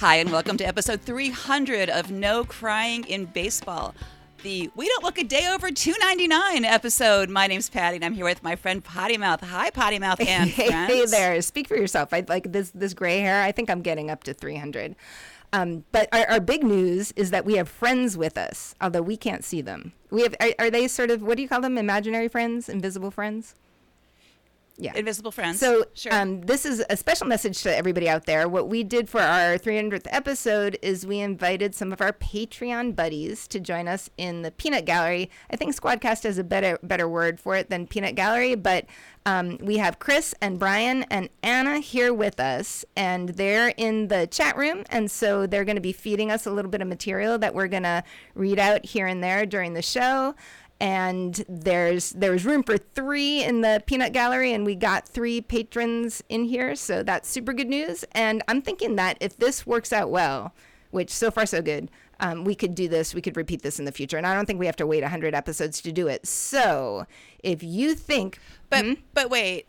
Hi, and welcome to episode 300 of No Crying in Baseball. The We Don't Look a Day Over 299 episode. My name's Patti, and I'm here with my friend Potty Mouth. Hi, Potty Mouth and hey, friends. hey there. Speak for yourself. I like this this gray hair. I think I'm getting up to 300. Um, but our, our big news is that we have friends with us, although we can't see them. We have. Are, are they sort of what do you call them? Imaginary friends, invisible friends? Yeah. Invisible friends. So, sure. um, this is a special message to everybody out there. What we did for our 300th episode is we invited some of our Patreon buddies to join us in the Peanut Gallery. I think Squadcast has a better better word for it than Peanut Gallery, but um, we have Chris and Brian and Anna here with us, and they're in the chat room, and so they're going to be feeding us a little bit of material that we're going to read out here and there during the show and there's there's room for three in the peanut gallery and we got three patrons in here so that's super good news and i'm thinking that if this works out well which so far so good um, we could do this we could repeat this in the future and i don't think we have to wait 100 episodes to do it so if you think but but wait.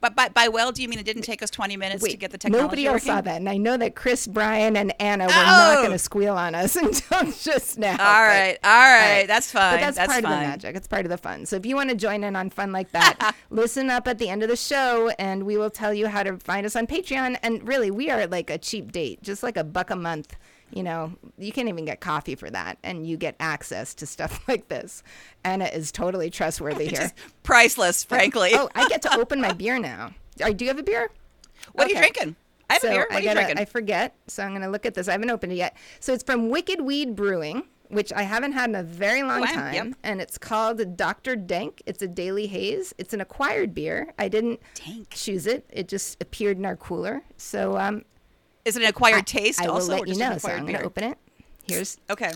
But by, by well, do you mean it didn't take us 20 minutes to get the technology nobody else working? saw that and i know that chris brian and anna were Oh! not going to squeal on us until just now All but- right, all right, that's fine. But that's, that's part fine. of the magic. It's part of the fun. So if you want to join in on fun like that, listen up at the end of the show and we will tell you how to find us on Patreon. And really, we are like a cheap date, just like a buck a month. You know, you can't even get coffee for that, and you get access to stuff like this. Anna is totally trustworthy here. Priceless, frankly. oh, I get to open my beer now. Do you have a beer? what are you drinking? I have so a beer. What I are you gotta- drinking? I forget. So I'm going to look at this. I haven't opened it yet. So it's from Wicked Weed Brewing, which I haven't had in a very long Oh, time. yep. And it's called Dr. Dank. It's a daily haze. It's an acquired beer. I didn't Dank. choose it. It just appeared in our cooler. So um, Is it an acquired I- taste I will also? let you know. So I'm going to open it. Here's, Okay.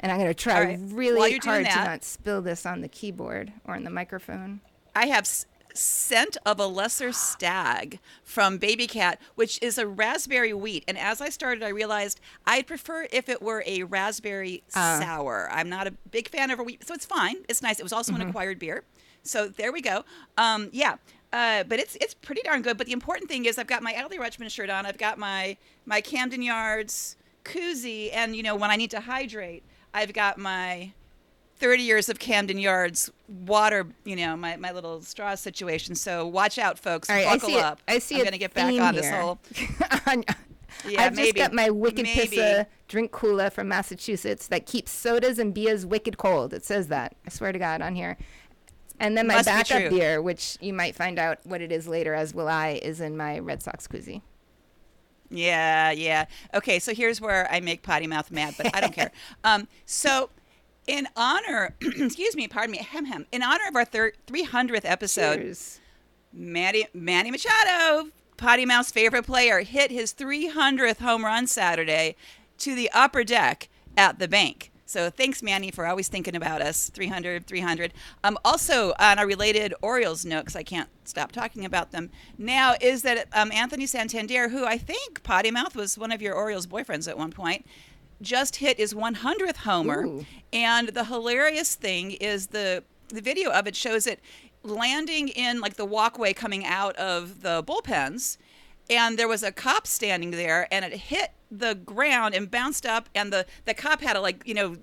and I'm going to try right. Really hard to not spill this on the keyboard or on the microphone. I have s- scent of a lesser stag from Baby Cat, which is a raspberry wheat. And as I started, I realized I'd prefer if it were a raspberry Uh. sour. I'm not a big fan of a wheat, so it's fine. It's nice. It was also Mm-hmm. an acquired beer, so there we go. Um, yeah. Uh, but it's it's pretty darn good. But the important thing is I've got my Adley Rutschman shirt on. I've got my my Camden Yards koozie, and you know when I need to hydrate, I've got my 30 years of Camden Yards water, you know, my, my little straw situation. So watch out, folks. All right, I Buckle see it. up. I see I'm going to get back on this here. whole. On- Yeah, I've just got my Wicked Maybe. Pissa drink cooler from Massachusetts that keeps sodas and beers wicked cold. It says that. I swear to God on here. And then my Must backup beer, which you might find out what it is later, as will I, is in my Red Sox koozie. Yeah, yeah. Okay, so here's where I make potty mouth mad, but I don't care. Um, so, in honor, excuse me, pardon me, hem hem. In honor of our thir- 300th episode, Cheers. Manny Manny Machado, Potty Mouth's favorite player, hit his 300th home run Saturday to the upper deck at the bank. So thanks, Manny, for always thinking about us. 300, 300. Um, also, on a related Orioles note, because I can't stop talking about them now, is that um, Anthony Santander, who I think Potty Mouth was one of your Orioles boyfriends at one point, just hit his 100th homer. Ooh. And the hilarious thing is the the video of it shows it landing in like the walkway coming out of the bullpens and there was a cop standing there and it hit the ground and bounced up and the the cop had to like you know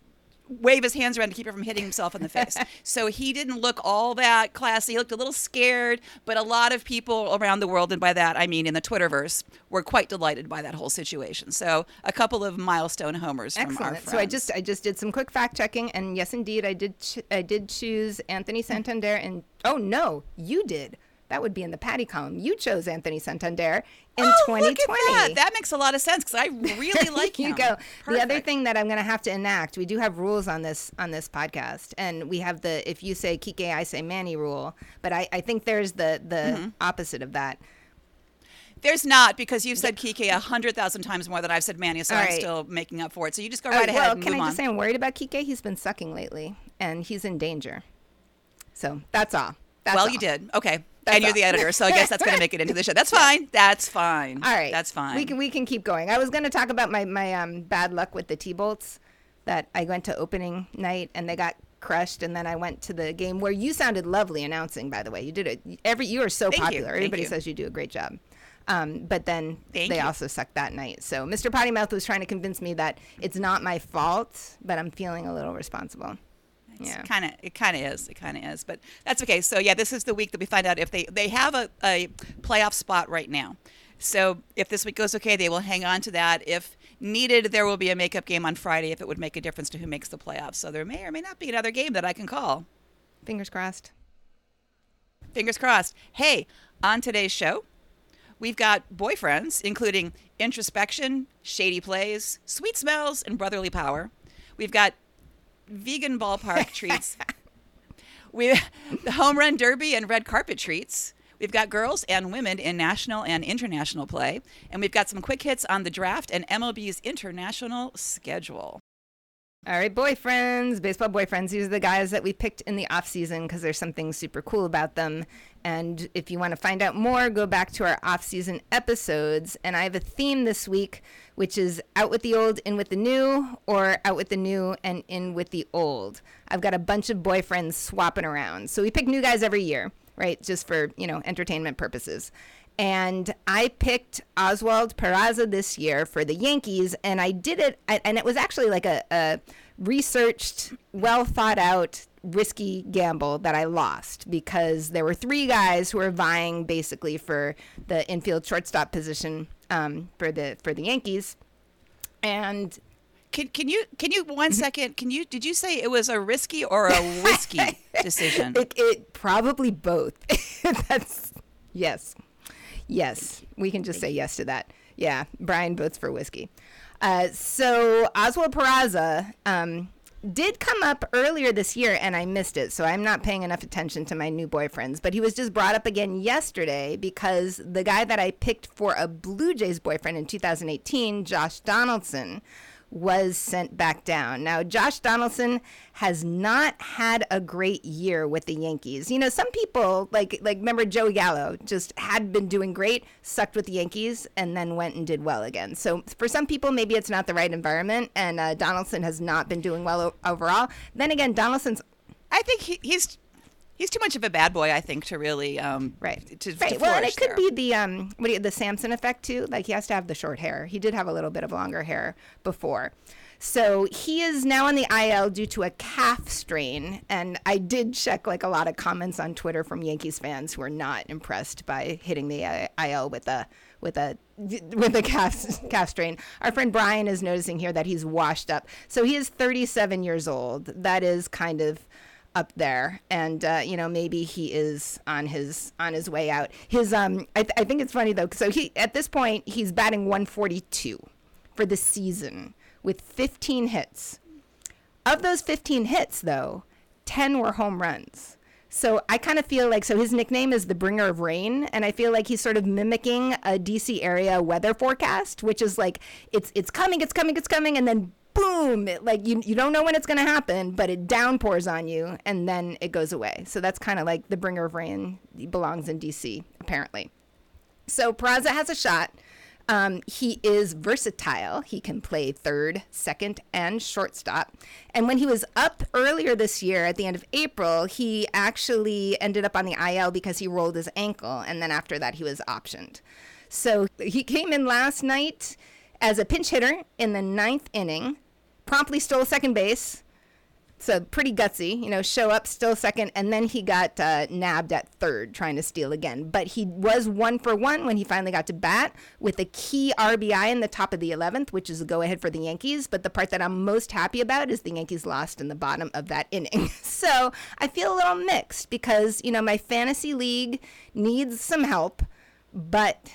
wave his hands around to keep it from hitting himself in the face so he didn't look all that classy he looked a little scared but a lot of people around the world and by that i mean in the twitterverse were quite delighted by that whole situation so a couple of milestone homers from our Excellent. So I just I just did some quick fact checking, and yes, indeed, I did ch- I did choose Anthony Santander. And oh no, you did. That would be in the Patti column. You chose Anthony Santander in oh, 2020. Look at that. that makes a lot of sense because I really like him. you go. The other thing that I'm going to have to enact, we do have rules on this on this podcast, and we have the if you say Kike, I say Manny rule. But I, I think there's the the Mm-hmm. opposite of that. There's not because you've said Kike a hundred thousand times more than I've said Manny, so All I'm still making up for it. So you just go Oh, right ahead well, can I on. just say I'm worried about Kike? He's been sucking lately, and he's in danger. So that's all. That's well, all. you did. Okay. And you're the editor, so I guess that's going to make it into the show. That's fine. That's fine. All right, That's fine. We can we can keep going. I was going to talk about my my um, bad luck with the T bolts that I went to opening night and they got crushed, and then I went to the game where you sounded lovely announcing. By the way, you did it. Every you are so Thank popular. Thank Everybody you. says you do a great job. Um, but then Thank they you. also sucked that night. So Mr. Potty Mouth was trying to convince me that it's not my fault, but I'm feeling a little responsible. Yeah. kind of it kind of is it kind of is but that's okay. So yeah this is the week that we find out if they they have a, a playoff spot right now. So if this week goes okay they will hang on to that. If needed there will be a makeup game on friday if it would make a difference to who makes the playoffs. So there may or may not be another game that i can call. Fingers crossed. fingers crossed. Hey on today's show we've got boyfriends including introspection shady plays sweet smells and brotherly power. We've got vegan ballpark treats. We the home run derby and red carpet treats. We've got girls and women in national and international play. And we've got some quick hits on the draft and mlb's international schedule All right, boyfriends, baseball boyfriends. These are the guys that we picked in the off season because there's something super cool about them. And if you want to find out more, go back to our off season episodes. And I have a theme this week, which is out with the old, in with the new, or out with the new and in with the old. I've got a bunch of boyfriends swapping around. So we pick new guys every year, right? Just for, you know, entertainment purposes. And I picked Oswald Peraza this year for the Yankees, and I did it, and it was actually like a, a researched, well thought out, risky gamble that I lost because there were three guys who were vying basically for the infield shortstop position um, for the for the Yankees, and can, can you can you one second can you did you say it was a risky or a whiskey decision? It, it probably both. That's yes, yes. We can just say yes to that. Yeah, Brian votes for whiskey. Uh, so Oswald Peraza um, did come up earlier this year, and I missed it. So I'm not paying enough attention to my new boyfriends. But he was just brought up again yesterday because the guy that I picked for a Blue Jays boyfriend in 2018, Josh Donaldson, was sent back down. Now, Josh Donaldson has not had a great year with the Yankees. You know, some people like like remember Joey Gallo just had been doing great, sucked with the Yankees, and then went and did well again. So for some people, maybe it's not the right environment, and uh, Donaldson has not been doing well o- overall. Then again, Donaldson's i think he, he's he's too much of a bad boy i think to really um Right. to, to right. Well, and it could there. be the um, what do you, the Samson effect too. Like he has to have the short hair. He did have a little bit of longer hair before, so he is now on the IL due to a calf strain. And I did check like a lot of comments on Twitter from Yankees fans who are not impressed by hitting the uh, IL with a with a with a calf calf strain. Our friend Brian is noticing here that he's washed up. So he is 37 years old. That is kind of up there. And uh, you know maybe he is on his on his way out. His um I, th- I think it's funny though. So he at this point he's batting 142 for the season with 15 hits. Of those 15 hits though 10 were home runs. So i kind of feel like so his nickname is the bringer of rain and i feel like he's sort of mimicking a dc area weather forecast which is like it's it's coming it's coming it's coming and then boom it, like you, you don't know when it's going to happen but it downpours on you and then it goes away so that's kind of like the bringer of rain belongs in dc apparently so Peraza has a shot. Um, he is versatile. He can play third, second, and shortstop. And when he was up earlier this year at the end of April, he actually ended up on the IL because he rolled his ankle. And then after that, he was optioned. So he came in last night as a pinch hitter in the ninth inning, promptly stole second base, so pretty gutsy, you know, show up still second, and then he got uh, nabbed at third trying to steal again. But he was one for one when he finally got to bat with a key RBI in the top of the 11th, which is a go ahead for the Yankees. But the part that I'm most happy about is the Yankees lost in the bottom of that inning. so I feel a little mixed because, you know, my fantasy league needs some help, but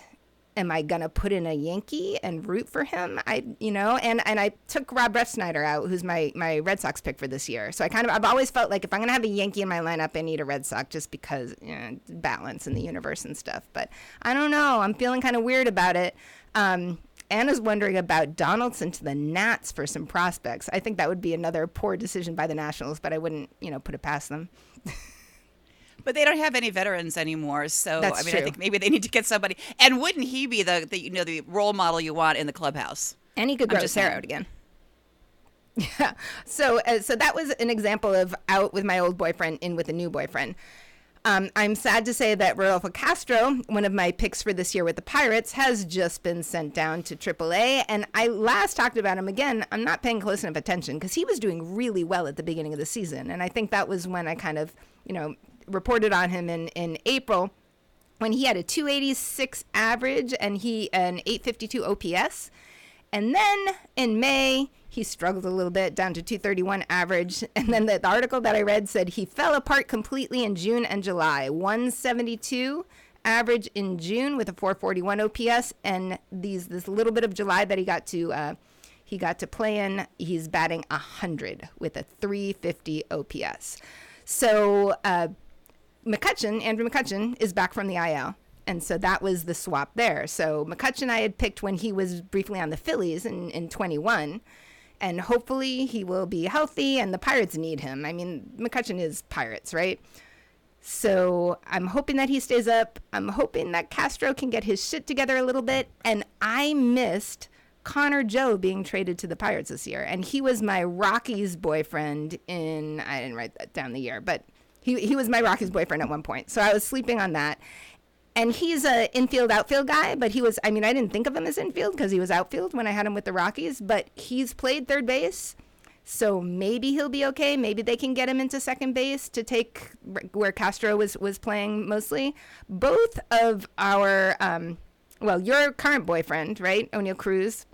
am I gonna put in a Yankee and root for him? I, you know, and and I took Rob Refsnyder out, who's my my Red Sox pick for this year. So I kind of I've always felt like if I'm gonna have a Yankee in my lineup, I need a Red Sox just because you know, balance in the universe and stuff. But I don't know. I'm feeling kind of weird about it. Um, Anna's wondering about Donaldson to the Nats for some prospects. I think that would be another poor decision by the Nationals, but I wouldn't, you know, put it past them. But they don't have any veterans anymore, so That's I mean, I think maybe they need to get somebody. And wouldn't he be the, the you know the role model you want in the clubhouse? And he could grow just his hair out again. Yeah. So, uh, so that was an example of out with my old boyfriend, in with a new boyfriend. Um, I'm sad to say that Rodolfo Castro, one of my picks for this year with the Pirates, has just been sent down to AAA. And I last talked about him again. I'm not paying close enough attention because he was doing really well at the beginning of the season. And I think that was when I kind of, you know, reported on him in, in April when he had a 286 average and he an 852 OPS. And then in May, he struggled a little bit down to 231 average. And then the, the, article that I read said he fell apart completely in June and July. 172 average in June with a 441 OPS, and these this little bit of July that he got to uh, he got to play in, he's batting 100 with a 350 OPS. So uh, McCutchen, Andrew McCutchen, is back from the IL. And so that was the swap there. So McCutchen I had picked when he was briefly on the Phillies in, in 21. And hopefully he will be healthy and the Pirates need him. I mean, McCutchen is Pirates, right? So I'm hoping that he stays up. I'm hoping that Castro can get his shit together a little bit. And I missed Connor Joe being traded to the Pirates this year. And he was my Rockies boyfriend in, I didn't write that down the year, but he, he was my Rockies boyfriend at one point. So I was sleeping on that and he's a infield outfield guy, but he was I mean I didn't think of him as infield because he was outfield when I had him with the Rockies, but he's played third base. So maybe he'll be okay. Maybe they can get him into second base to take where Castro was was playing mostly. Both of our um, well, your current boyfriend, right, Oneil Cruz,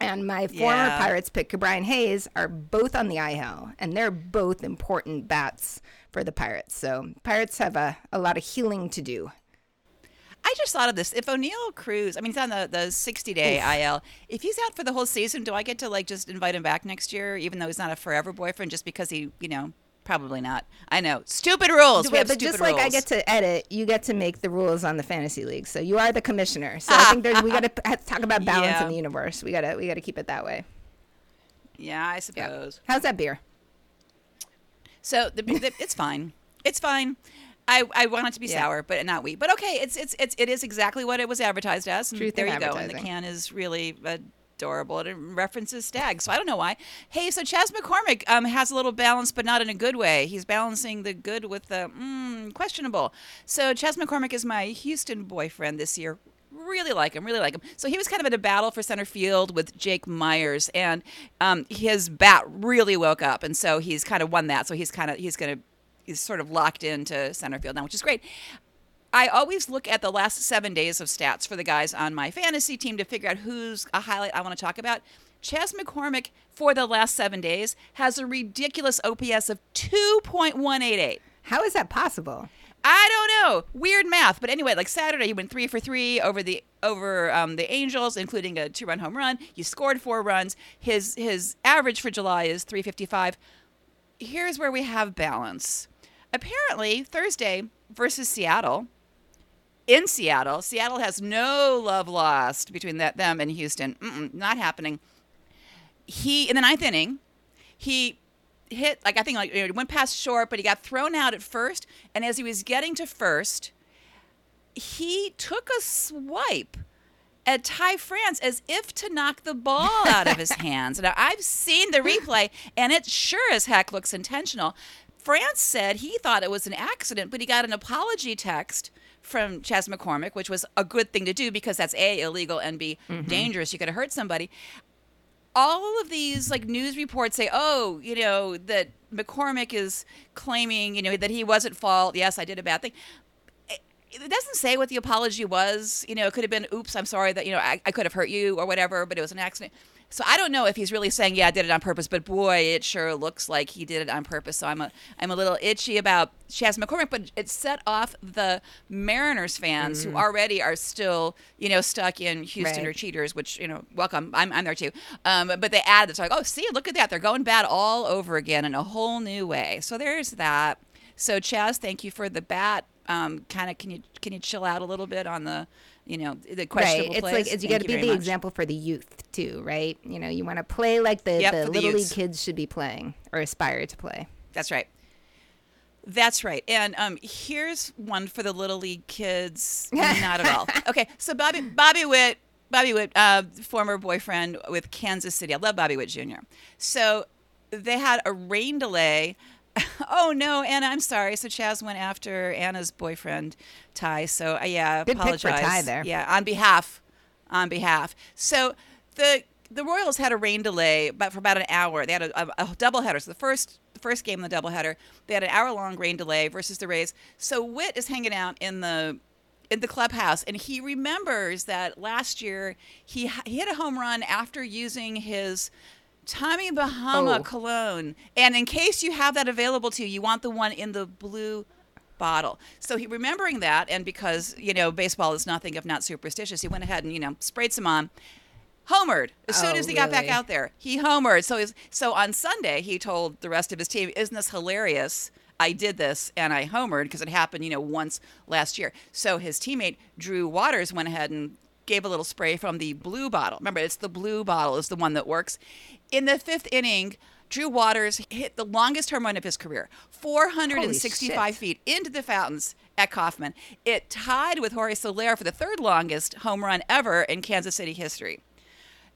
and my former yeah. Pirates pick, Brian Hayes, are both on the IL, and they're both important bats for the Pirates. So Pirates have a, a lot of healing to do. I just thought of this. If Oneil Cruz, I mean, he's on the, the 60 day IL. If he's out for the whole season, do I get to like just invite him back next year, even though he's not a forever boyfriend, just because he, you know, probably not. I know. Stupid rules. but just like I get to edit, you get to make the rules on the fantasy league. So you are the commissioner. So I think there's, we got to talk about balance yeah. in the universe. We gotta we gotta keep it that way. Yeah, I suppose. Yeah. How's that beer? So the, the, it's fine. It's fine. I, I want it to be yeah. sour, but not wheat. But okay, it's it's it's it is exactly what it was advertised as. And Truth there you go. And the can is really adorable. It references stag, so I don't know why. Hey, so Chas McCormick um, has a little balance, but not in a good way. He's balancing the good with the mm, questionable. So Chas McCormick is my Houston boyfriend this year really like him, really like him. So he was kind of in a battle for center field with Jake Meyers, and um, his bat really woke up, and so he's kind of won that. So he's kind of he's going to he's sort of locked into center field now, which is great. I always look at the last seven days of stats for the guys on my fantasy team to figure out who's a highlight I want to talk about. Chas McCormick for the last seven days has a ridiculous OPS of 2.188. How is that possible? I don't know. Weird math, but anyway, like Saturday, he went three for three over the over um, the Angels, including a two-run home run. He scored four runs. His his average for July is 355. Here's where we have balance apparently Thursday versus Seattle. In Seattle, Seattle has no love lost between that them and Houston. Mm-mm, not happening. He in the ninth inning, he hit like I think like you know, went past short, but he got thrown out at first. And as he was getting to first, he took a swipe at Ty France as if to knock the ball out of his hands. Now I've seen the replay, and it sure as heck looks intentional. France said he thought it was an accident, but he got an apology text from Chas McCormick, which was a good thing to do because that's A, illegal, and B, mm-hmm. dangerous. You could have hurt somebody. All of these like news reports say, oh, you know, that McCormick is claiming, you know, that he wasn't fault. Yes, I did a bad thing. It doesn't say what the apology was. You know, it could have been, oops, I'm sorry that, you know, I, I could have hurt you or whatever, but it was an accident. So I don't know if he's really saying, "Yeah, I did it on purpose," but boy, it sure looks like he did it on purpose. So I'm a I'm a little itchy about Chas McCormick, but it set off the Mariners fans mm-hmm. who already are still you know stuck in Houston right. or cheaters, which you know, welcome. I'm I'm there too. Um, but they added it's like, oh, see, look at that, they're going bad all over again in a whole new way. So there's that. So Chas, thank you for the bat. Um, kind of, can you can you chill out a little bit on the you know the questionable right. It's plays. like it's, you got to be the much. example for the youth too, right? You know, you want to play like the, yep, the little the league kids should be playing or aspire to play. That's right. That's right. And um, here's one for the little league kids. Not at all. Okay, so Bobby Bobby Witt, Bobby Witt, uh, former boyfriend with Kansas City. I love Bobby Witt Jr. So they had a rain delay Oh no, Anna, I'm sorry. So Chas went after Anna's boyfriend, Ty. So uh, yeah, Good pick for apologize. Ty there. Yeah, on behalf, on behalf. So the the Royals had a rain delay, but for about an hour. They had a, a, a doubleheader. So the first the first game in the doubleheader, they had an hour long rain delay versus the Rays. So Witt is hanging out in the in the clubhouse, and he remembers that last year he he hit a home run after using his Tommy Bahama Oh. cologne. And in case you have that available to you, you want the one in the blue bottle. So he remembering that, and because you know baseball is nothing if not superstitious, he went ahead and you know sprayed some on. Homered as soon Oh, as he got back out there. He homered. So he's, so on Sunday he told the rest of his team, "Isn't this hilarious? I did this and I homered because it happened, you know, once last year." So his teammate Drew Waters went ahead and gave a little spray from the blue bottle. Remember, it's the blue bottle is the one that works. In the fifth inning, Drew Waters hit the longest home run of his career, 465 feet into the fountains at Kauffman. It tied with Jorge Soler for the third longest home run ever in Kansas City history.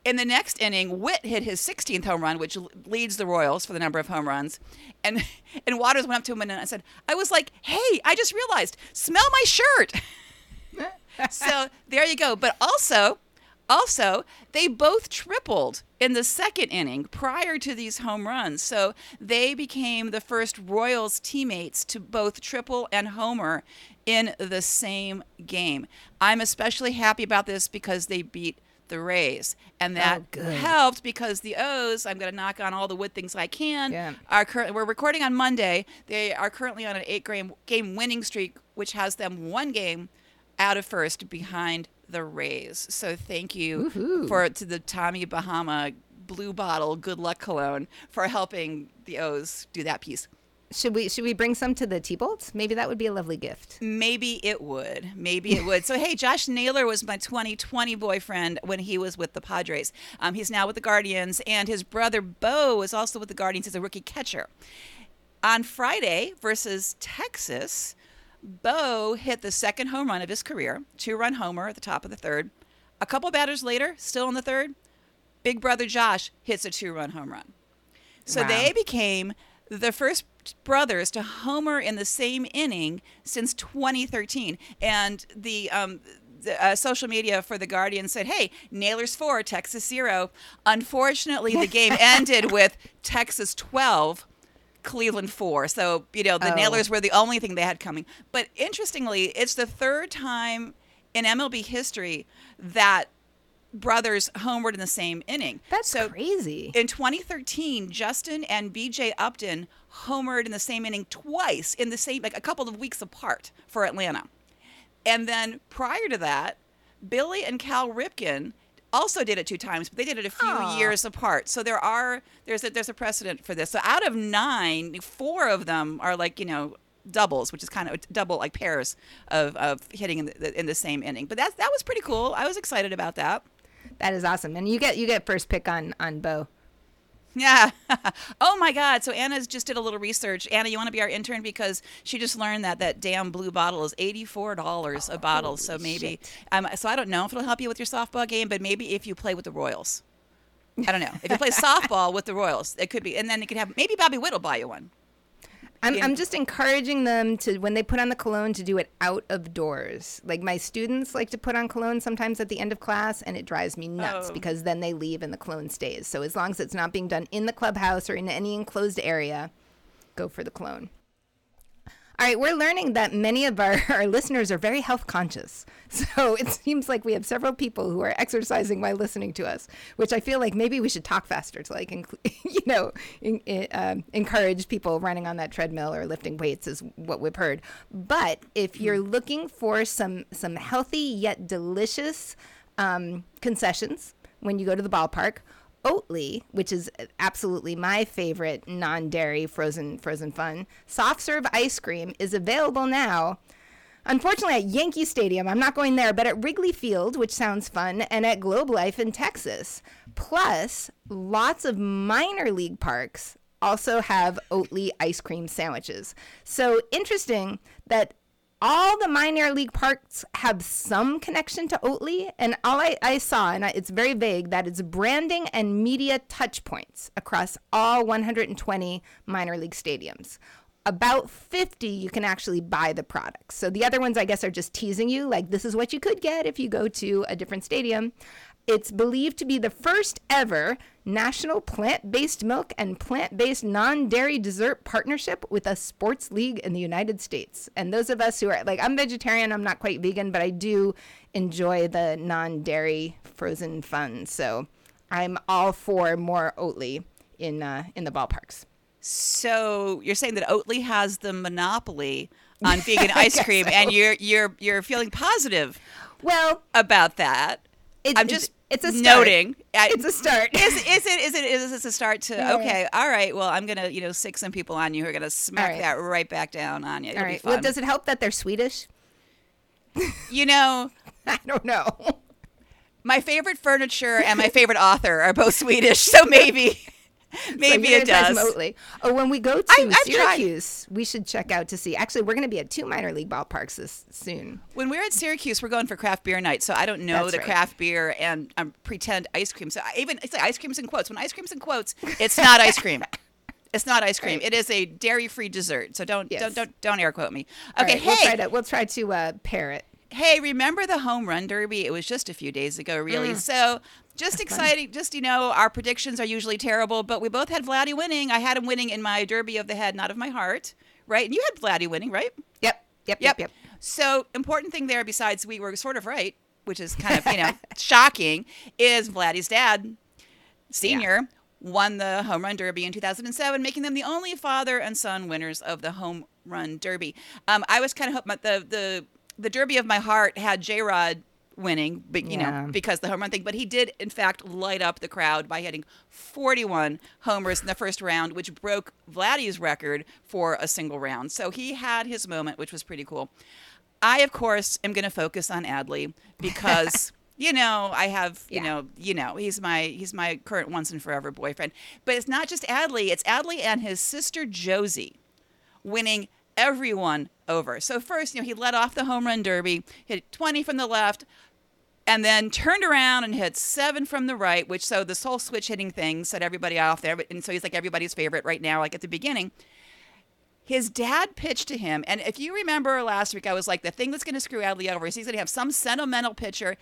In the next inning, Witt hit his 16th home run, which leads the Royals for the number of home runs. And and Waters went up to him and I said, "I was like, hey, I just realized, smell my shirt." so there you go. But also, also they both tripled in the second inning prior to these home runs. So they became the first Royals teammates to both triple and homer in the same game. I'm especially happy about this because they beat the Rays, and oh, that Oh, helped because the O's. I'm going to knock on all the wood things I can. Yeah. Are currently we're recording on Monday. They are currently on an eight game game winning streak, which has them one game out of first behind the Rays. So thank you Woohoo. for to the Tommy Bahama Blue Bottle Good Luck Cologne for helping the O's do that piece. Should we should we bring some to the T-Bolts? Maybe that would be a lovely gift. Maybe it would. Maybe it would. So, hey, Josh Naylor was my 2020 boyfriend when he was with the Padres. Um, he's now with the Guardians, and his brother Bo is also with the Guardians as a rookie catcher. On Friday versus Texas, Bo hit the second home run of his career, two run homer at the top of the third. A couple batters later, still in the third, big brother Josh hits a two run home run. So Wow. they became the first brothers to homer in the same inning since 2013. And the, um, the uh, social media for the Guardian said, "Hey, Naylors four, Texas zero." Unfortunately, the game ended with Texas 12. Cleveland four. So, you know, the Oh. Naylors were the only thing they had coming. But interestingly, it's the third time in MLB history that brothers homered in the same inning. That's so crazy. in 2013, Justin and BJ Upton homered in the same inning twice in the same, like a couple of weeks apart for Atlanta. And then prior to that, Billy and Cal Ripken also did it two times, but they did it a few Aw. years apart. So there are there's a there's a precedent for this. So out of nine, four of them are like you know doubles, which is kind of double like pairs of, of hitting in the, in the same inning. But that that was pretty cool. I was excited about that. That is awesome. And you get you get first pick on on Bo. Yeah. oh my God. So Anna's just did a little research. Anna, you want to be our intern because she just learned that that damn blue bottle is eighty-four dollars a bottle. So maybe, shit. um, so I don't know if it'll help you with your softball game, but maybe if you play with the Royals, I don't know. If you play softball with the Royals, it could be, and then you could have maybe Bobby Witt will buy you one. I'm, Yeah. I'm just encouraging them to when they put on the cologne to do it out of doors. Like my students like to put on cologne sometimes at the end of class, and it drives me nuts Oh. because then they leave and the cologne stays. So as long as it's not being done in the clubhouse or in any enclosed area, go for the cologne. All right, we're learning that many of our, our listeners are very health conscious. So it seems like we have several people who are exercising while listening to us, which I feel like maybe we should talk faster to like, you know, in, in, um, encourage people running on that treadmill or lifting weights is what we've heard. But if you're looking for some some healthy yet delicious um, concessions when you go to the ballpark, Oatly, which is absolutely my favorite non-dairy frozen frozen fun, soft serve ice cream is available now. Unfortunately, at Yankee Stadium, I'm not going there, but at Wrigley Field, which sounds fun, and at Globe Life in Texas. Plus, lots of minor league parks also have Oatly ice cream sandwiches. So interesting that all the minor league parks have some connection to Oatly, and all I, I saw, and I, it's very vague, that it's branding and media touch points across all 120 minor league stadiums. About 50, you can actually buy the products. So the other ones, I guess, are just teasing you, like this is what you could get if you go to a different stadium. It's believed to be the first ever national plant based milk and plant based non dairy dessert partnership with a sports league in the United States. And those of us who are like, I'm vegetarian, I'm not quite vegan, but I do enjoy the non dairy frozen fun. So I'm all for more Oatly in, uh, in the ballparks. So you're saying that Oatly has the monopoly on vegan ice cream, so. and you're you're you're feeling positive. Well, about that. It, I'm just it's a start. noting. It's a start. Is, is it? Is it? Is this a start to? Yeah. Okay, all right. Well, I'm gonna you know sick some people on you who are gonna smack right. that right back down on you. It'll all right. Well, does it help that they're Swedish? You know, I don't know. My favorite furniture and my favorite author are both Swedish, so maybe. Maybe it does. Remotely. Oh, when we go to I, Syracuse, we should check out to see. Actually, we're going to be at two minor league ballparks this soon. When we're at Syracuse, we're going for craft beer night. So I don't know That's the right. craft beer and um, pretend ice cream. So I even it's like ice cream's in quotes. When ice cream's in quotes, it's not ice cream. It's not ice cream. Right. It is a dairy-free dessert. So don't yes. don't don't don't air quote me. Okay, right, hey, we'll try to we'll try to uh, pair it. Hey, remember the home run derby? It was just a few days ago, really. Mm. So just That's exciting. Fun. Just you know, our predictions are usually terrible, but we both had Vladdy winning. I had him winning in my derby of the head, not of my heart, right? And you had Vladdy winning, right? Yep. Yep. Yep. Yep. yep. So important thing there, besides we were sort of right, which is kind of you know shocking, is Vladdy's dad, senior. Yeah. Won the home run derby in 2007, making them the only father and son winners of the home run derby. Um, I was kind of hoping the the the derby of my heart had J Rod winning, but you yeah. know, because the home run thing. But he did, in fact, light up the crowd by hitting 41 homers in the first round, which broke Vladdy's record for a single round. So he had his moment, which was pretty cool. I, of course, am going to focus on Adley because. you know, I have, you yeah. know, you know, he's my he's my current once and forever boyfriend. But it's not just Adley; it's Adley and his sister Josie, winning everyone over. So first, you know, he led off the home run derby, hit 20 from the left, and then turned around and hit seven from the right, which so this whole switch hitting thing set everybody off there. And so he's like everybody's favorite right now, like at the beginning. His dad pitched to him, and if you remember last week, I was like, the thing that's going to screw Adley over is he's going to have some sentimental pitcher.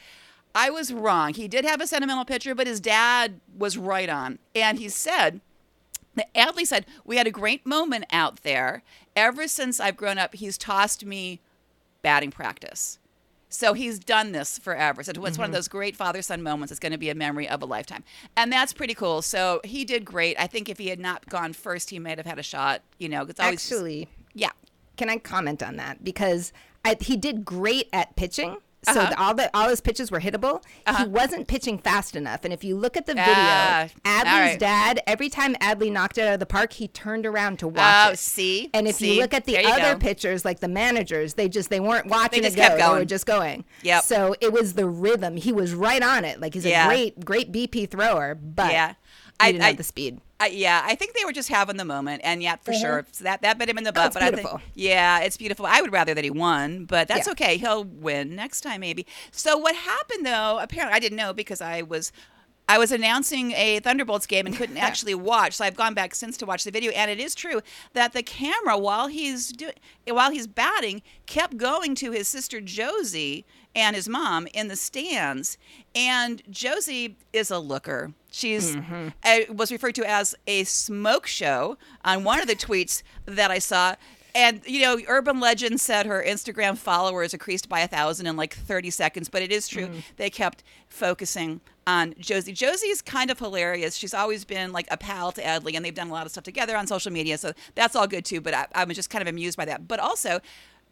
I was wrong. He did have a sentimental pitcher, but his dad was right on. And he said, Adley said, We had a great moment out there. Ever since I've grown up, he's tossed me batting practice. So he's done this forever. So it's mm-hmm. one of mm-hmm. those great father son moments. It's going to be a memory of a lifetime. And that's pretty cool. So he did great. I think if he had not gone first, he might have had a shot, you know, it's always. Actually, yeah. Can I comment on that? Because I, he did great at pitching so uh-huh. the, all the all his pitches were hittable. Uh-huh. He wasn't pitching fast enough. And if you look at the video, uh, Adley's right. dad, every time Adley knocked it out of the park, he turned around to watch oh, it. see. And if see? you look at the other go. pitchers, like the managers, they just they weren't watching they just it go. They were just going. Yep. So it was the rhythm. He was right on it. Like he's yeah. a great great BP thrower, but yeah. I, didn't I, have the speed. I, yeah, I think they were just having the moment, and yeah, for mm-hmm. sure, so that that bit him in the butt. Oh, but beautiful. I think, yeah, it's beautiful. I would rather that he won, but that's yeah. okay. He'll win next time, maybe. So what happened though? Apparently, I didn't know because I was. I was announcing a Thunderbolts game and couldn't actually watch, so I've gone back since to watch the video. And it is true that the camera, while he's doing, while he's batting, kept going to his sister Josie and his mom in the stands. And Josie is a looker. She's mm-hmm. uh, was referred to as a smoke show on one of the tweets that I saw. And you know, urban legend said her Instagram followers increased by a thousand in like 30 seconds. But it is true; mm. they kept focusing on Josie. Josie is kind of hilarious. She's always been like a pal to Adley, and they've done a lot of stuff together on social media. So that's all good too. But I, I was just kind of amused by that. But also,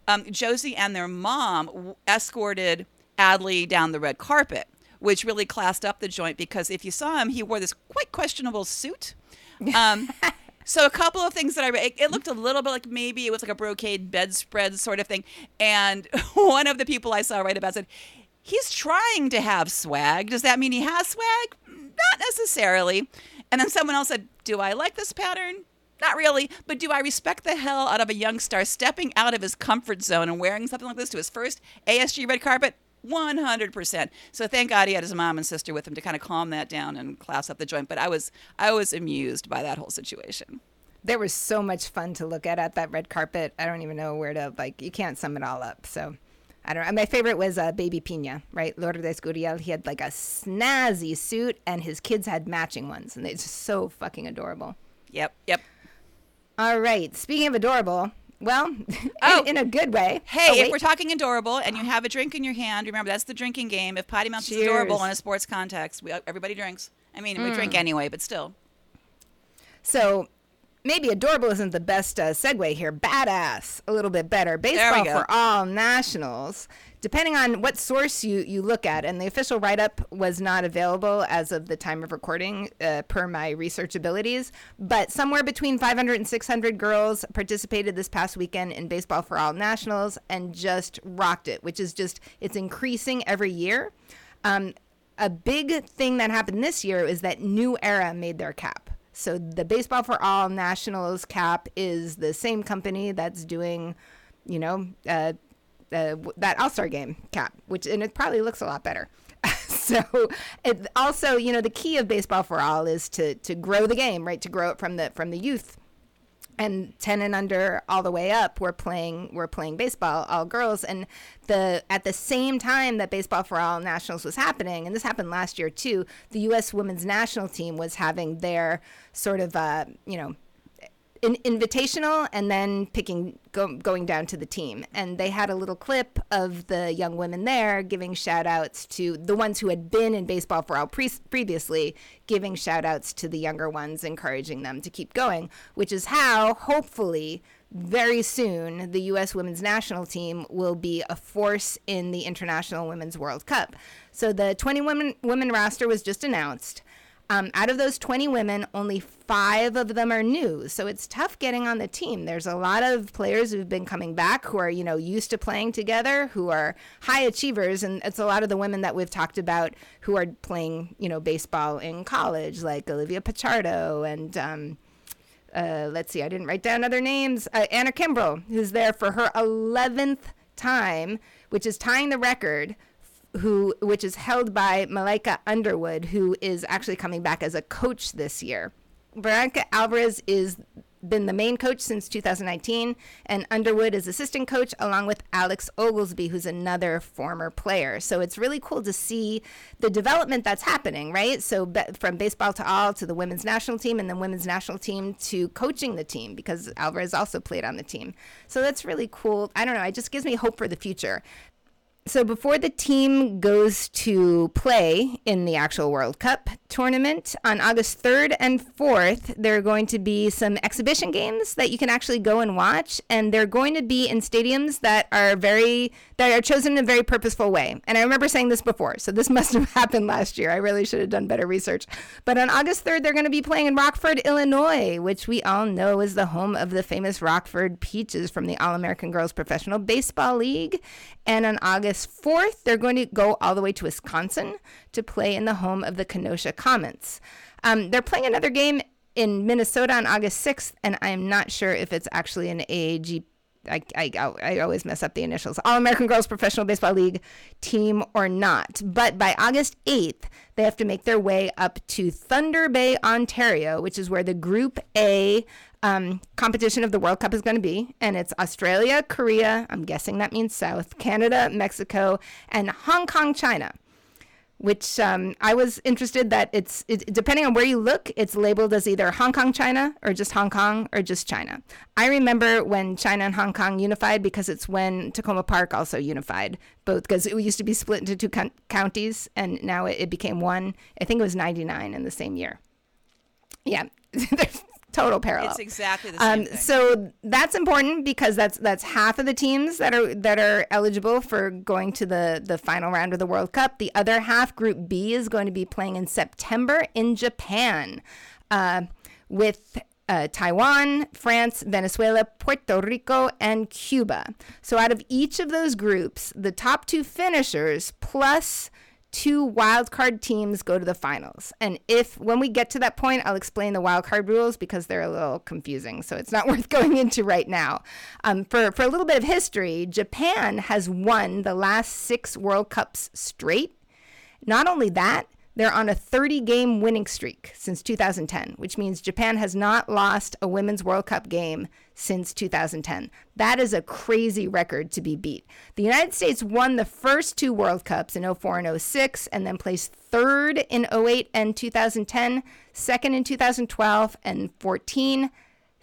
um, Josie and their mom escorted Adley down the red carpet, which really classed up the joint because if you saw him, he wore this quite questionable suit. Um, so a couple of things that I read, it, it, looked a little bit like maybe it was like a brocade bedspread sort of thing. And one of the people I saw write about said, he's trying to have swag. Does that mean he has swag? Not necessarily. And then someone else said, do I like this pattern? Not really, but do I respect the hell out of a young star stepping out of his comfort zone and wearing something like this to his first ASG red carpet? 100%. So thank God he had his mom and sister with him to kind of calm that down and class up the joint. But I was I was amused by that whole situation. There was so much fun to look at at that red carpet. I don't even know where to like. You can't sum it all up. So I don't know. My favorite was uh, Baby Pina, right? Lourdes Gurriel. He had like a snazzy suit, and his kids had matching ones, and it's just so fucking adorable. Yep, yep. All right. Speaking of adorable, well, Oh. in, in a good way. Hey, Oh, if we're talking adorable and you have a drink in your hand, remember that's the drinking game. If Potty Mouth is adorable in a sports context, we, everybody drinks. I mean, we Mm. drink anyway, but still. So maybe adorable isn't the best uh, segue here. Badass, a little bit better. Baseball for all nationals. Depending on what source you, you look at, and the official write up was not available as of the time of recording, uh, per my research abilities. But somewhere between 500 and 600 girls participated this past weekend in Baseball for All Nationals and just rocked it, which is just, it's increasing every year. Um, a big thing that happened this year is that New Era made their cap. So the Baseball for All Nationals cap is the same company that's doing, you know, uh, uh, that All Star game cap, which and it probably looks a lot better. so it also, you know, the key of Baseball for All is to to grow the game, right? To grow it from the from the youth and 10 and under all the way up we're playing we're playing baseball all girls and the at the same time that baseball for all nationals was happening and this happened last year too the US women's national team was having their sort of uh, you know in, invitational and then picking go, going down to the team. And they had a little clip of the young women there giving shout outs to the ones who had been in baseball for all pre- previously giving shout outs to the younger ones encouraging them to keep going which is how hopefully very soon the US women's national team will be a force in the International Women's World Cup. So the 20 women women roster was just announced um, out of those 20 women, only five of them are new. So it's tough getting on the team. There's a lot of players who've been coming back who are, you know, used to playing together, who are high achievers. And it's a lot of the women that we've talked about who are playing, you know, baseball in college, like Olivia Pichardo and, um, uh, let's see, I didn't write down other names. Uh, Anna Kimbrell, who's there for her 11th time, which is tying the record who which is held by Malika Underwood, who is actually coming back as a coach this year. Veronica Alvarez is been the main coach since 2019, and Underwood is assistant coach along with Alex Oglesby, who's another former player. So it's really cool to see the development that's happening, right? So be- from baseball to all to the women's national team, and then women's national team to coaching the team because Alvarez also played on the team. So that's really cool. I don't know. It just gives me hope for the future. So before the team goes to play in the actual World Cup tournament on August 3rd and 4th, there are going to be some exhibition games that you can actually go and watch and they're going to be in stadiums that are very that are chosen in a very purposeful way. And I remember saying this before, so this must have happened last year. I really should have done better research. But on August 3rd, they're going to be playing in Rockford, Illinois, which we all know is the home of the famous Rockford Peaches from the All American Girls Professional Baseball League. And on August 4th, they're going to go all the way to Wisconsin to play in the home of the Kenosha Comets. Um, they're playing another game in Minnesota on August 6th, and I'm not sure if it's actually an AAG. I, I, I always mess up the initials. All American Girls Professional Baseball League team or not. But by August 8th, they have to make their way up to Thunder Bay, Ontario, which is where the Group A um, competition of the World Cup is going to be. And it's Australia, Korea, I'm guessing that means South, Canada, Mexico, and Hong Kong, China which um, I was interested that it's it, depending on where you look, it's labeled as either Hong Kong, China, or just Hong Kong, or just China. I remember when China and Hong Kong unified because it's when Takoma Park also unified, both because it used to be split into two con- counties and now it, it became one. I think it was 99 in the same year. Yeah, total parallel. It's exactly the same Um, thing. so that's important because that's that's half of the teams that are that are eligible for going to the the final round of the World Cup. The other half, Group B, is going to be playing in September in Japan, uh, with. Uh, Taiwan, France, Venezuela, Puerto Rico, and Cuba. So, out of each of those groups, the top two finishers plus two wild card teams go to the finals. And if when we get to that point, I'll explain the wild card rules because they're a little confusing. So it's not worth going into right now. Um, for for a little bit of history, Japan has won the last six World Cups straight. Not only that, they're on a 30 game winning streak since 2010, which means Japan has not lost a Women's World Cup game since 2010. That is a crazy record to be beat. The United States won the first two World Cups in 04 and 06 and then placed third in 08 and 2010, second in 2012 and 14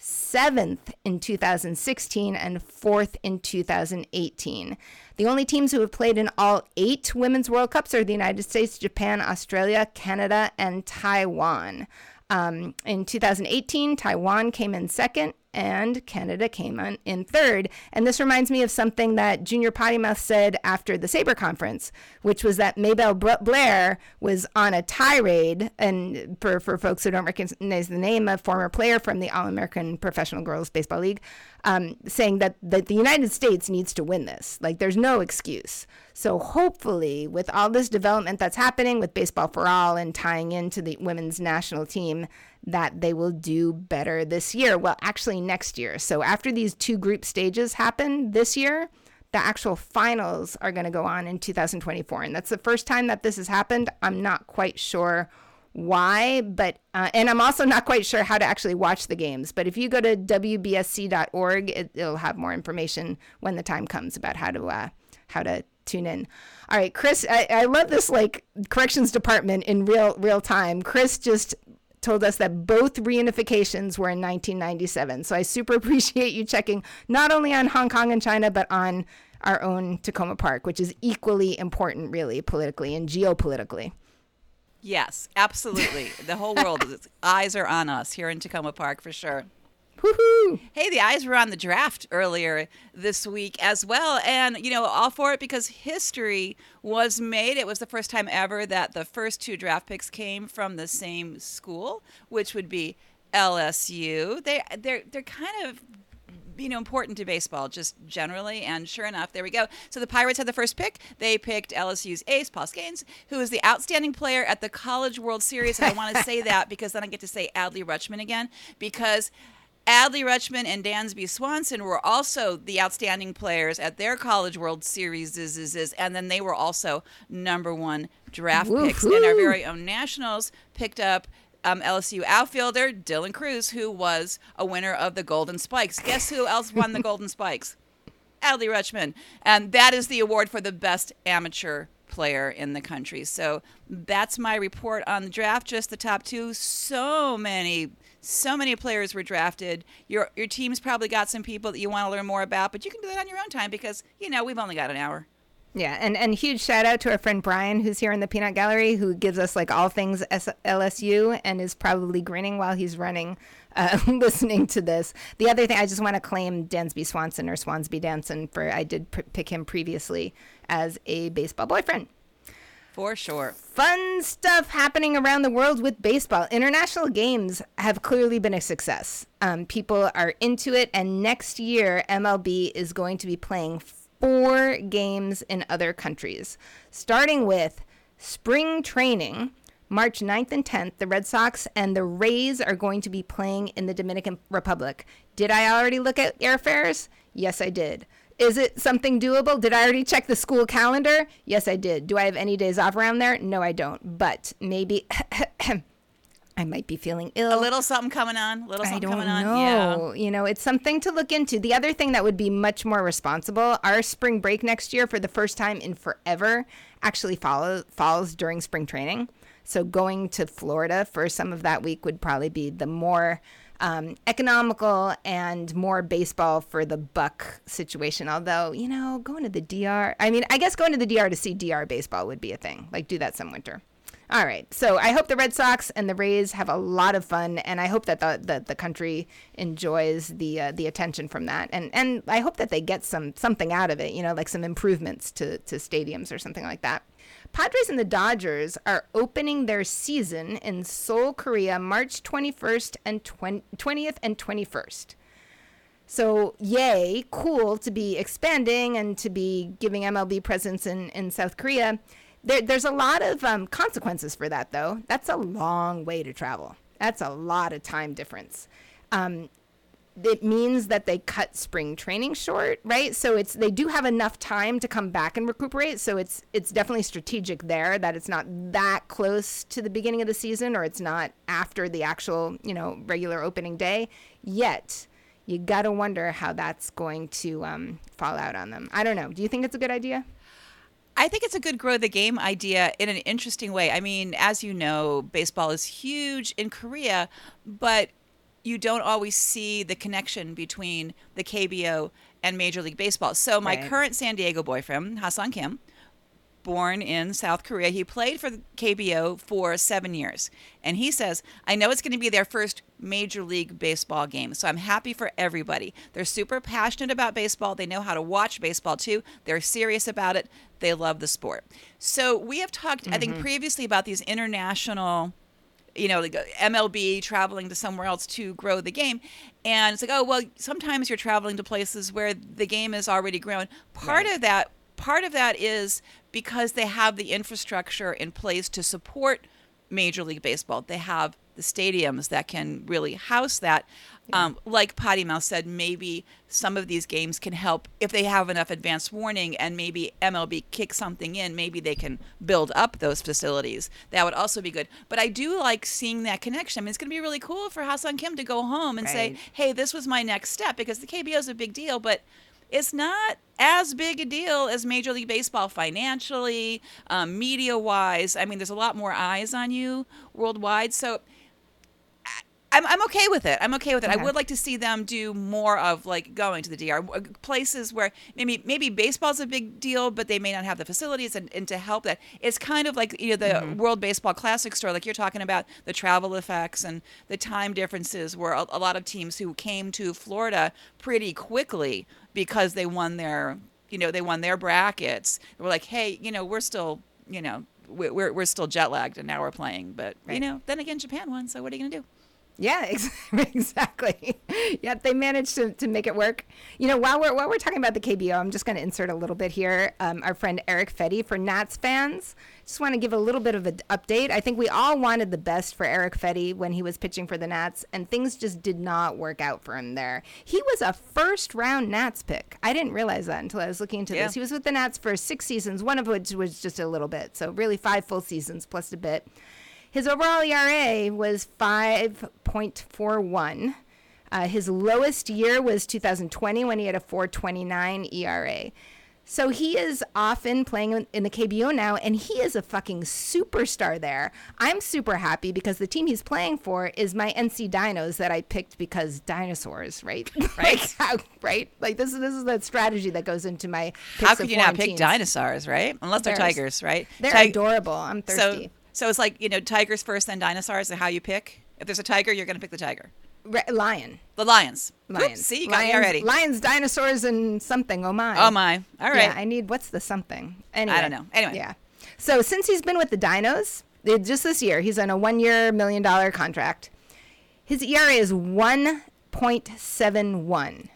seventh in 2016 and fourth in 2018. The only teams who have played in all eight Women's World Cups are the United States, Japan, Australia, Canada, and Taiwan. Um, in 2018, Taiwan came in second, and Canada came in third. And this reminds me of something that Junior Pottymouth said after the SABR conference, which was that Maybelle Blair was on a tirade. And for, for folks who don't recognize the name, a former player from the All American Professional Girls Baseball League, um, saying that, that the United States needs to win this. Like, there's no excuse. So, hopefully, with all this development that's happening with Baseball for All and tying into the women's national team, that they will do better this year. Well, actually, next year. So after these two group stages happen this year, the actual finals are going to go on in 2024. And that's the first time that this has happened. I'm not quite sure why, but, uh, and I'm also not quite sure how to actually watch the games. But if you go to WBSC.org, it, will have more information when the time comes about how to, uh, how to tune in. All right, Chris, I, I love this like corrections department in real real time. Chris just told us that both reunifications were in 1997. So I super appreciate you checking not only on Hong Kong and China, but on our own Takoma Park, which is equally important, really, politically and geopolitically. Yes, absolutely. the whole world, eyes are on us here in Takoma Park for sure. Woohoo! Hey, the eyes were on the draft earlier this week as well. And, you know, all for it because history was made. It was the first time ever that the first two draft picks came from the same school, which would be LSU. They they're they're kind of you know important to baseball just generally and sure enough there we go so the pirates had the first pick they picked lsu's ace paul skenes who is the outstanding player at the college world series and i want to say that because then i get to say adley rutschman again because Adley Rutschman and Dansby Swanson were also the outstanding players at their College World Series, and then they were also number one draft Woo-hoo. picks. And our very own Nationals picked up um, LSU outfielder Dylan Crews, who was a winner of the Golden Spikes. Guess who else won the Golden Spikes? Adley Rutschman. And that is the award for the best amateur player in the country. So that's my report on the draft. Just the top two. So many so many players were drafted. Your your team's probably got some people that you want to learn more about, but you can do that on your own time because you know we've only got an hour. Yeah, and and huge shout out to our friend Brian who's here in the Peanut Gallery who gives us like all things LSU and is probably grinning while he's running, uh, listening to this. The other thing I just want to claim Dansby Swanson or Swansby Danson for I did pr- pick him previously as a baseball boyfriend. For sure. Fun stuff happening around the world with baseball. International games have clearly been a success. Um, people are into it, and next year, MLB is going to be playing four games in other countries, starting with spring training. March 9th and 10th, the Red Sox and the Rays are going to be playing in the Dominican Republic. Did I already look at airfares? Yes, I did. Is it something doable? Did I already check the school calendar? Yes, I did. Do I have any days off around there? No, I don't. But maybe I might be feeling ill. A little something coming on. A little something coming on. Yeah. You know, it's something to look into. The other thing that would be much more responsible, our spring break next year for the first time in forever actually follow, falls during spring training. So going to Florida for some of that week would probably be the more um, economical and more baseball for the buck situation. Although, you know, going to the DR, I mean, I guess going to the DR to see DR baseball would be a thing. Like, do that some winter. All right. So I hope the Red Sox and the Rays have a lot of fun, and I hope that the the, the country enjoys the uh, the attention from that, and and I hope that they get some something out of it. You know, like some improvements to to stadiums or something like that. Padres and the Dodgers are opening their season in Seoul, Korea, March 21st and 20, 20th and 21st. So, yay, cool to be expanding and to be giving MLB presence in, in South Korea. there, there's a lot of um, consequences for that, though. That's a long way to travel. That's a lot of time difference. Um, it means that they cut spring training short, right? So it's they do have enough time to come back and recuperate. So it's it's definitely strategic there that it's not that close to the beginning of the season or it's not after the actual, you know, regular opening day. Yet you got to wonder how that's going to um, fall out on them. I don't know. Do you think it's a good idea? I think it's a good grow the game idea in an interesting way. I mean, as you know, baseball is huge in Korea, but you don't always see the connection between the KBO and Major League Baseball. So my Right. current San Diego boyfriend, Ha-Seong Kim, born in South Korea, he played for the KBO for seven years. And he says, I know it's going to be their first Major League Baseball game. So I'm happy for everybody. They're super passionate about baseball. They know how to watch baseball too. They're serious about it. They love the sport. So we have talked, I think, mm-hmm. previously about these international you know, like uh, MLB traveling to somewhere else to grow the game. And it's like, oh, well, sometimes you're traveling to places where the game is already grown. Part of that part of that is because they have the infrastructure in place to support Major League Baseball. They have the stadiums that can really house that. Um, like Potty Mouth said, maybe some of these games can help if they have enough advance warning and maybe MLB kicks something in, maybe they can build up those facilities. That would also be good. But I do like seeing that connection. I mean, it's going to be really cool for Ha-Seong Kim to go home and say, hey, this was my next step because the KBO is a big deal, but it's not as big a deal as Major League Baseball financially, um, media wise. I mean, there's a lot more eyes on you worldwide. So I'm, I'm okay with it. I'm okay with it. I would like to see them do more of like going to the DR uh, places where maybe maybe baseball's a big deal, but they may not have the facilities and, and to help that. It's kind of like you know the World Baseball Classic store, like you're talking about the travel effects and the time differences, where a, a lot of teams who came to Florida pretty quickly because they won their you know they won their brackets. We're like, hey, you know, we're still you know we- we're we're still jet lagged and now we're playing, but you know, then again, Japan won, so what are you gonna do? Yeah, ex- exactly. Yet they managed to, to make it work. You know, while we're while we're talking about the KBO, I'm just going to insert a little bit here. Um, our friend Erick Fedde for Nats fans. Just want to give a little bit of an update. I think we all wanted the best for Erick Fedde when he was pitching for the Nats, and things just did not work out for him there. He was a first round Nats pick. I didn't realize that until I was looking into Yeah. this. He was with the Nats for six seasons, one of which was just a little bit. So really five full seasons plus a bit. His overall ERA was 5.41. Uh, his lowest year was 2020 when he had a 429 ERA. So he is often playing in- the KBO now, and he is a fucking superstar there. I'm super happy because the team he's playing for is my NC Dinos that I picked because dinosaurs, right? Right. like how, right? Like this is this is the strategy that goes into my. Picks How could you not pick teams. dinosaurs, right? Unless they're Bears. tigers, right? They're Ti- adorable. I'm thirsty. So, so it's like you know, tigers first, then dinosaurs, and how you pick. If there's a tiger, you're going to pick the tiger. Re- lion. The lions. Lions. Oops, see, you got lions, me already. Lions, dinosaurs, and something. Oh my. Oh my! All right. Yeah, I need what's the something? Anyway, don't know. Anyway. Yeah. So since he's been with the Dinos, eh, just this year, he's on a one-year, million dollar contract. His ERA is one point seven one.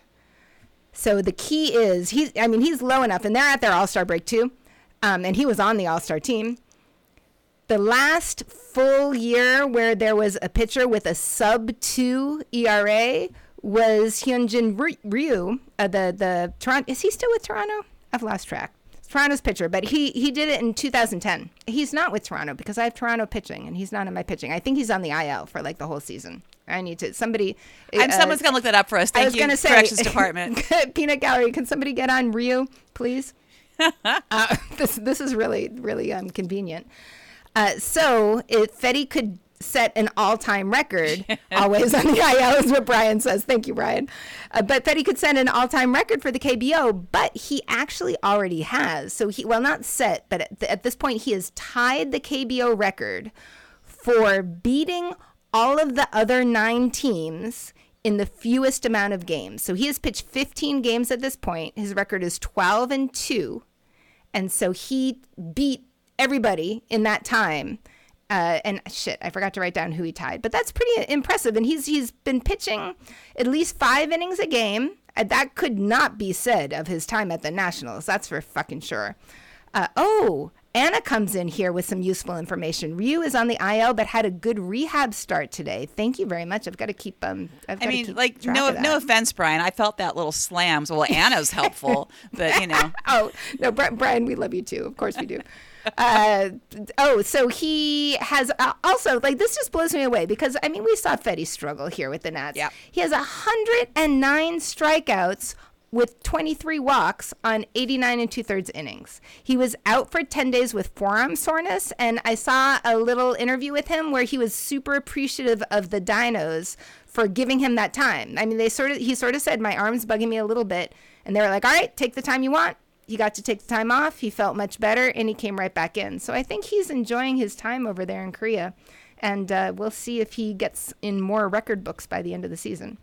So the key is he's. I mean, he's low enough, and they're at their All Star break too, um, and he was on the All Star team. The last full year where there was a pitcher with a sub two ERA was Hyunjin Ryu, uh, the the Toronto. Is he still with Toronto? I've lost track. Toronto's pitcher, but he he did it in 2010. He's not with Toronto because I have Toronto pitching, and he's not in my pitching. I think he's on the IL for like the whole season. I need to somebody. And uh, someone's going to look that up for us. Thank I was you, to say, corrections department. Peanut Gallery. Can somebody get on Ryu, please? uh, this this is really really um, convenient. Uh, so if Fedde could set an all-time record, always on the IL is what Brian says. Thank you, Brian. Uh, but Fedde could set an all-time record for the KBO, but he actually already has. So he well not set, but at, at this point he has tied the KBO record for beating all of the other nine teams in the fewest amount of games. So he has pitched 15 games at this point. His record is 12 and 2. And so he beat everybody in that time. Uh, and shit, I forgot to write down who he tied, but that's pretty impressive. And he's he's been pitching at least five innings a game. Uh, that could not be said of his time at the Nationals. That's for fucking sure. Uh, oh, Anna comes in here with some useful information. Ryu is on the IL, but had a good rehab start today. Thank you very much. I've got to keep um. I've I mean, like no no offense, Brian. I felt that little slams. Well, Anna's helpful, but you know. oh no, Brian, we love you too. Of course we do. uh, oh, so he has uh, also like this just blows me away because I mean we saw Fedde struggle here with the Nats. Yeah, He has hundred and nine strikeouts with 23 walks on 89 and two thirds innings. He was out for 10 days with forearm soreness, and I saw a little interview with him where he was super appreciative of the dinos for giving him that time. I mean, they sort of he sort of said, "My arm's bugging me a little bit," and they were like, "All right, take the time you want." He got to take the time off. He felt much better, and he came right back in. So I think he's enjoying his time over there in Korea, and uh, we'll see if he gets in more record books by the end of the season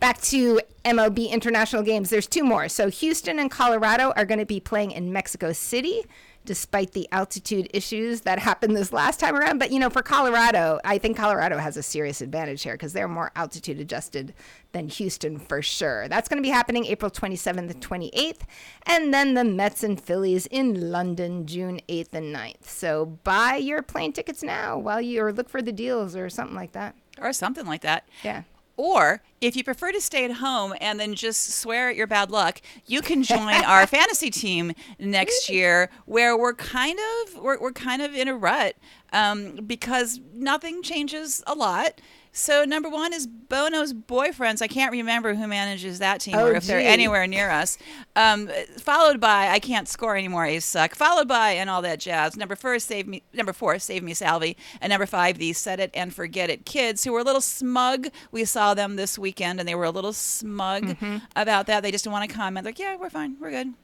back to MLB international games. There's two more. So Houston and Colorado are going to be playing in Mexico City, despite the altitude issues that happened this last time around. But you know, for Colorado, I think Colorado has a serious advantage here because they're more altitude adjusted than Houston for sure. That's going to be happening April 27th and 28th, and then the Mets and Phillies in London June 8th and 9th. So buy your plane tickets now while you or look for the deals or something like that. or something like that. Yeah. Or if you prefer to stay at home and then just swear at your bad luck, you can join our fantasy team next year, where we're kind of we're, we're kind of in a rut um, because nothing changes a lot. So number one is Bono's boyfriends. I can't remember who manages that team Oh, or if they're anywhere near us. Um, followed by I can't score anymore. Ace suck. Followed by and all that jazz. Number four, save me. Number four, save me, Salvi. And number five, the set it and forget it kids who were a little smug. We saw them this weekend and they were a little smug Mm-hmm. about that. They just didn't want to comment. Like, yeah, we're fine, we're good.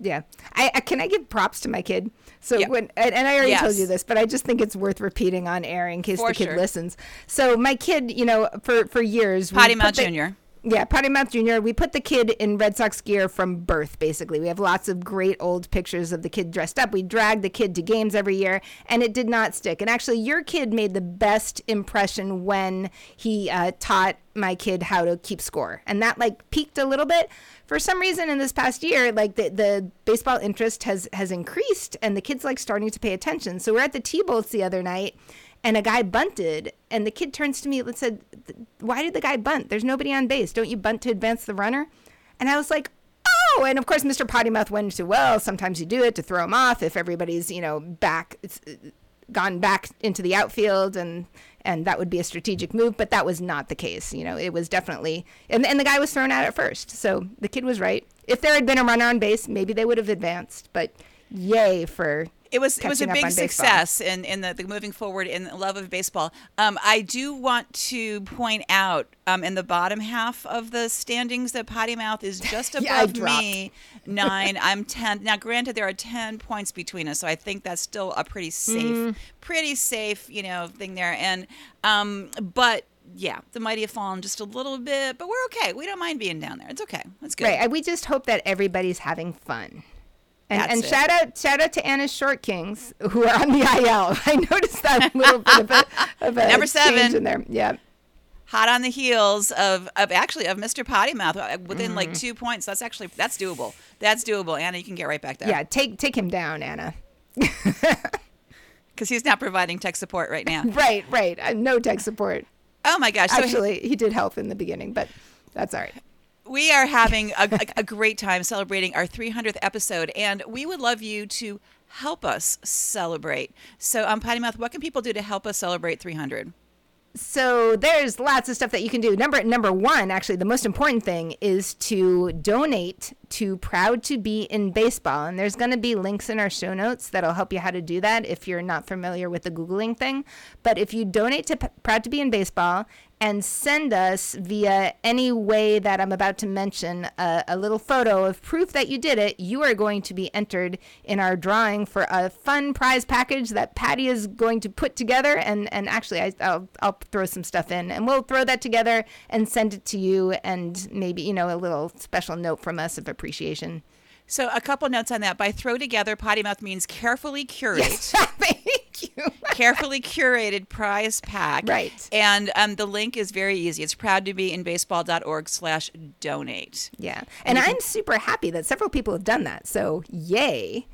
Yeah, I, I can I give props to my kid. So Yeah. when and, and I already told you this, but I just think it's worth repeating on air in case For the kid sure. listens. So my kid, you know, for for years, Potty Mouth Junior. Yeah, Potty Mouth Jr. We put the kid in Red Sox gear from birth, basically. We have lots of great old pictures of the kid dressed up. We drag the kid to games every year, and it did not stick. And actually, your kid made the best impression when he uh, taught my kid how to keep score. And that, like, peaked a little bit. For some reason, in this past year, like, the, the baseball interest has, has increased, and the kid's, like, starting to pay attention. So we're at the T-Bolts the other night, and a guy bunted and the kid turns to me and said why did the guy bunt? There's nobody on base. Don't you bunt to advance the runner? And i was like oh! And of course mr pottymouth went into well sometimes you do it to throw him off if everybody's you know back it's gone back into the outfield and and that would be a strategic move but that was not the case you know it was definitely and, and the guy was thrown out at first. So the kid was right. If there had been a runner on base maybe they would have advanced but yay for it was it was a big baseball. success in in the, the moving forward in the love of baseball. Um, I do want to point out um, in the bottom half of the standings that Potty Mouth is just Yeah, above me, nine. I'm ten. Now, granted, there are ten points between us, so I think that's still a pretty safe, Mm. pretty safe, you know, thing there. And um, but. Yeah, the mighty have fallen just a little bit, but we're okay. We don't mind being down there. It's okay. It's good. Right. We just hope that everybody's having fun. And, That's and it. shout out shout out to Anna's Short Kings who are on the IL. I noticed that little bit of a, of a Number change seven. in there. Yeah. hot on the heels of, of actually of Mr. Potty Mouth uh, within like Mm-hmm. two points. That's actually that's doable. That's doable. Anna, you can get right back there. Yeah. Take take him down, Anna. because he's not providing tech support right now. Right. Right. Uh, no tech support. Oh my gosh! So Actually, he did help in the beginning, but that's all right. We are having a, a, a great time celebrating our 300th episode, and we would love you to help us celebrate. So, um, Potty Mouth, what can people do to help us celebrate 300? so there's lots of stuff that you can do. Number number one, actually, the most important thing is to donate to Proud to Be in Baseball, and there's going to be links in our show notes that'll help you how to do that if you're not familiar with the googling thing. But if you donate to P- Proud to Be in Baseball and send us via any way that I'm about to mention a, a little photo of proof that you did it, you are going to be entered in our drawing for a fun prize package that Patty is going to put together. And, and actually, I, I'll, I'll throw some stuff in and we'll throw that together and send it to you. And maybe, you know, a little special note from us of appreciation. So, a couple notes on that. By throw together, Potty Mouth means carefully curate. Thank you. carefully curated prize pack. Right. And um, the link is very easy. It's proud to be in baseball.org slash donate. Yeah. And I'm super happy that several people have done that. So, yay.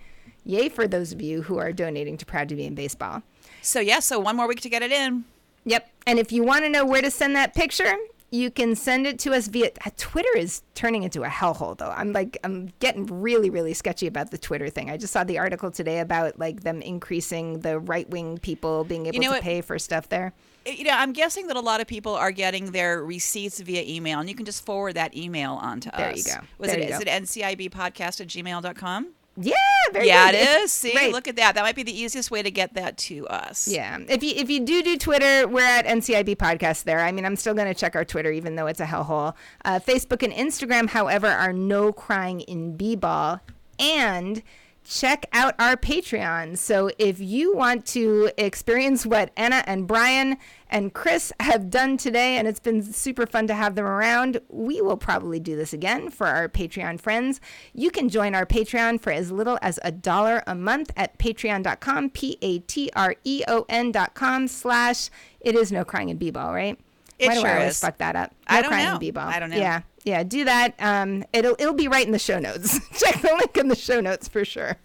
Yay for those of you who are donating to Proud to Be in Baseball. So yeah, so one more week to get it in. Yep. And if you want to know where to send that picture, you can send it to us via uh, Twitter is turning into a hellhole though. I'm like I'm getting really really sketchy about the Twitter thing. I just saw the article today about like them increasing the right-wing people being able know to what? pay for stuff there. You know, I'm guessing that a lot of people are getting their receipts via email, and you can just forward that email on to There us. you go. Was There it you is go. it ncibpodcast at gmail.com? Yeah, very Yeah, good. it is. See, right. look at that. That might be the easiest way to get that to us. Yeah. If you if you do do Twitter, we're at NCIB podcast there. I mean, I'm still going to check our Twitter even though it's a hellhole. Uh, Facebook and Instagram, however, are no crying in b-ball and check out our Patreon. So if you want to experience what Anna and Brian and Chris have done today and it's been super fun to have them around, we will probably do this again for our Patreon friends. You can join our Patreon for as little as a dollar a month at patreon.com, P-A-T-R-E-O-N dot com slash it is no crying in b-ball, right? It Why do I always is. fuck that up? I No don't crying know. in b-ball. I don't know. Yeah, yeah, do that. Um, it'll it'll be right in the show notes. Check the link in the show notes for sure.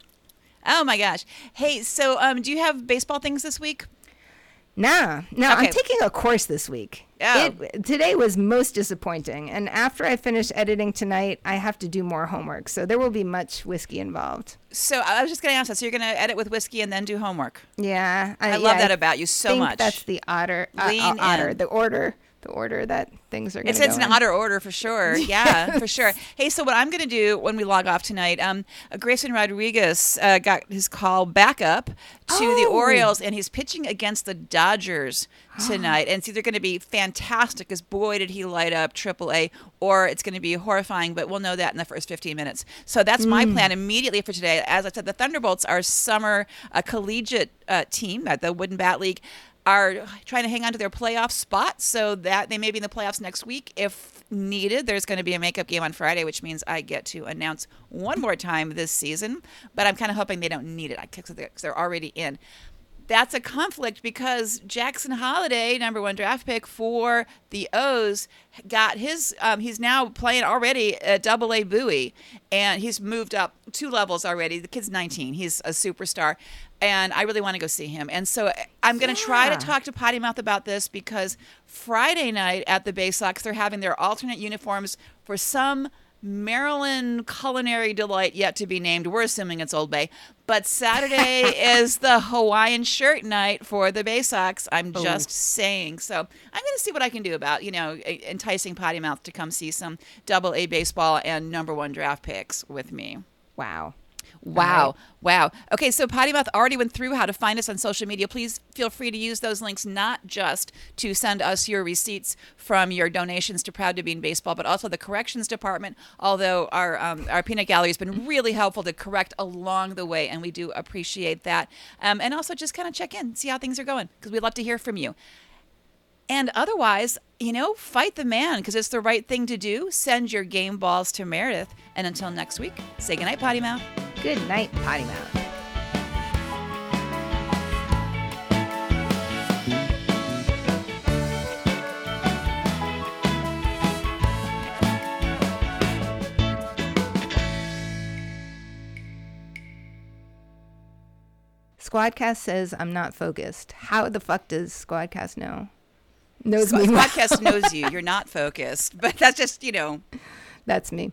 Oh my gosh. Hey, so um, do you have baseball things this week? Nah, no, I'm taking a course this week. Oh. It, today was most disappointing, and after I finish editing tonight, I have to do more homework. So there will be much whiskey involved. So I was just going to ask that. So you're going to edit with whiskey and then do homework. Yeah, I yeah, love that about you so think much. That's the otter, uh, Lean uh, otter, in. the order, the order that things are going It's, to it's an otter order for sure. Yeah, for sure. Hey, so what I'm going to do when we log off tonight, um, uh, Grayson Rodriguez uh, got his call back up to the Oh. Orioles, and he's pitching against the Dodgers tonight. and it's either going to be fantastic, because boy, did he light up AAA, or it's going to be horrifying, but we'll know that in the first 15 minutes. So that's my plan immediately for today. As I said, the Thunderbolts are summer uh, collegiate uh, team at the Wooden Bat League are trying to hang on to their playoff spot so that they may be in the playoffs next week if needed. There's going to be a makeup game on Friday, which means I get to announce one more time this season. But I'm kind of hoping they don't need it I because they're, 'cause they're already in. That's a conflict because Jackson Holliday, number one draft pick for the O's, got his. Um, he's now playing already at Double A Bowie, and he's moved up two levels already. The kid's 19. He's a superstar, and I really want to go see him. And so I'm going to try to talk to Potty Mouth about this because Friday night at the Bay Sox, they're having their alternate uniforms for some Maryland culinary delight yet to be named. We're assuming it's Old Bay. But Saturday is the Hawaiian shirt night for the Bay Sox. I'm oh. just saying. So I'm going to see what I can do about, you know, enticing Potty Mouth to come see some double A baseball and number one draft picks with me. Wow. Wow. Wow. Okay, so Potty Mouth already went through how to find us on social media. Please feel free to use those links not just to send us your receipts from your donations to Proud to Be in Baseball, but also the corrections department. Although our um, our peanut gallery has been really helpful to correct along the way, and we do appreciate that. Um, and also just kind of check in, see how things are going, because we'd love to hear from you. And otherwise, you know, fight the man because it's the right thing to do. Send your game balls to Meredith. And until next week, say goodnight, Potty Mouth. Good night, Potty Mouth. Squadcast says I'm not focused. How the fuck does Squadcast know? Knows Squad- me. well. Podcast knows you. You're not focused, but that's just you know. That's me.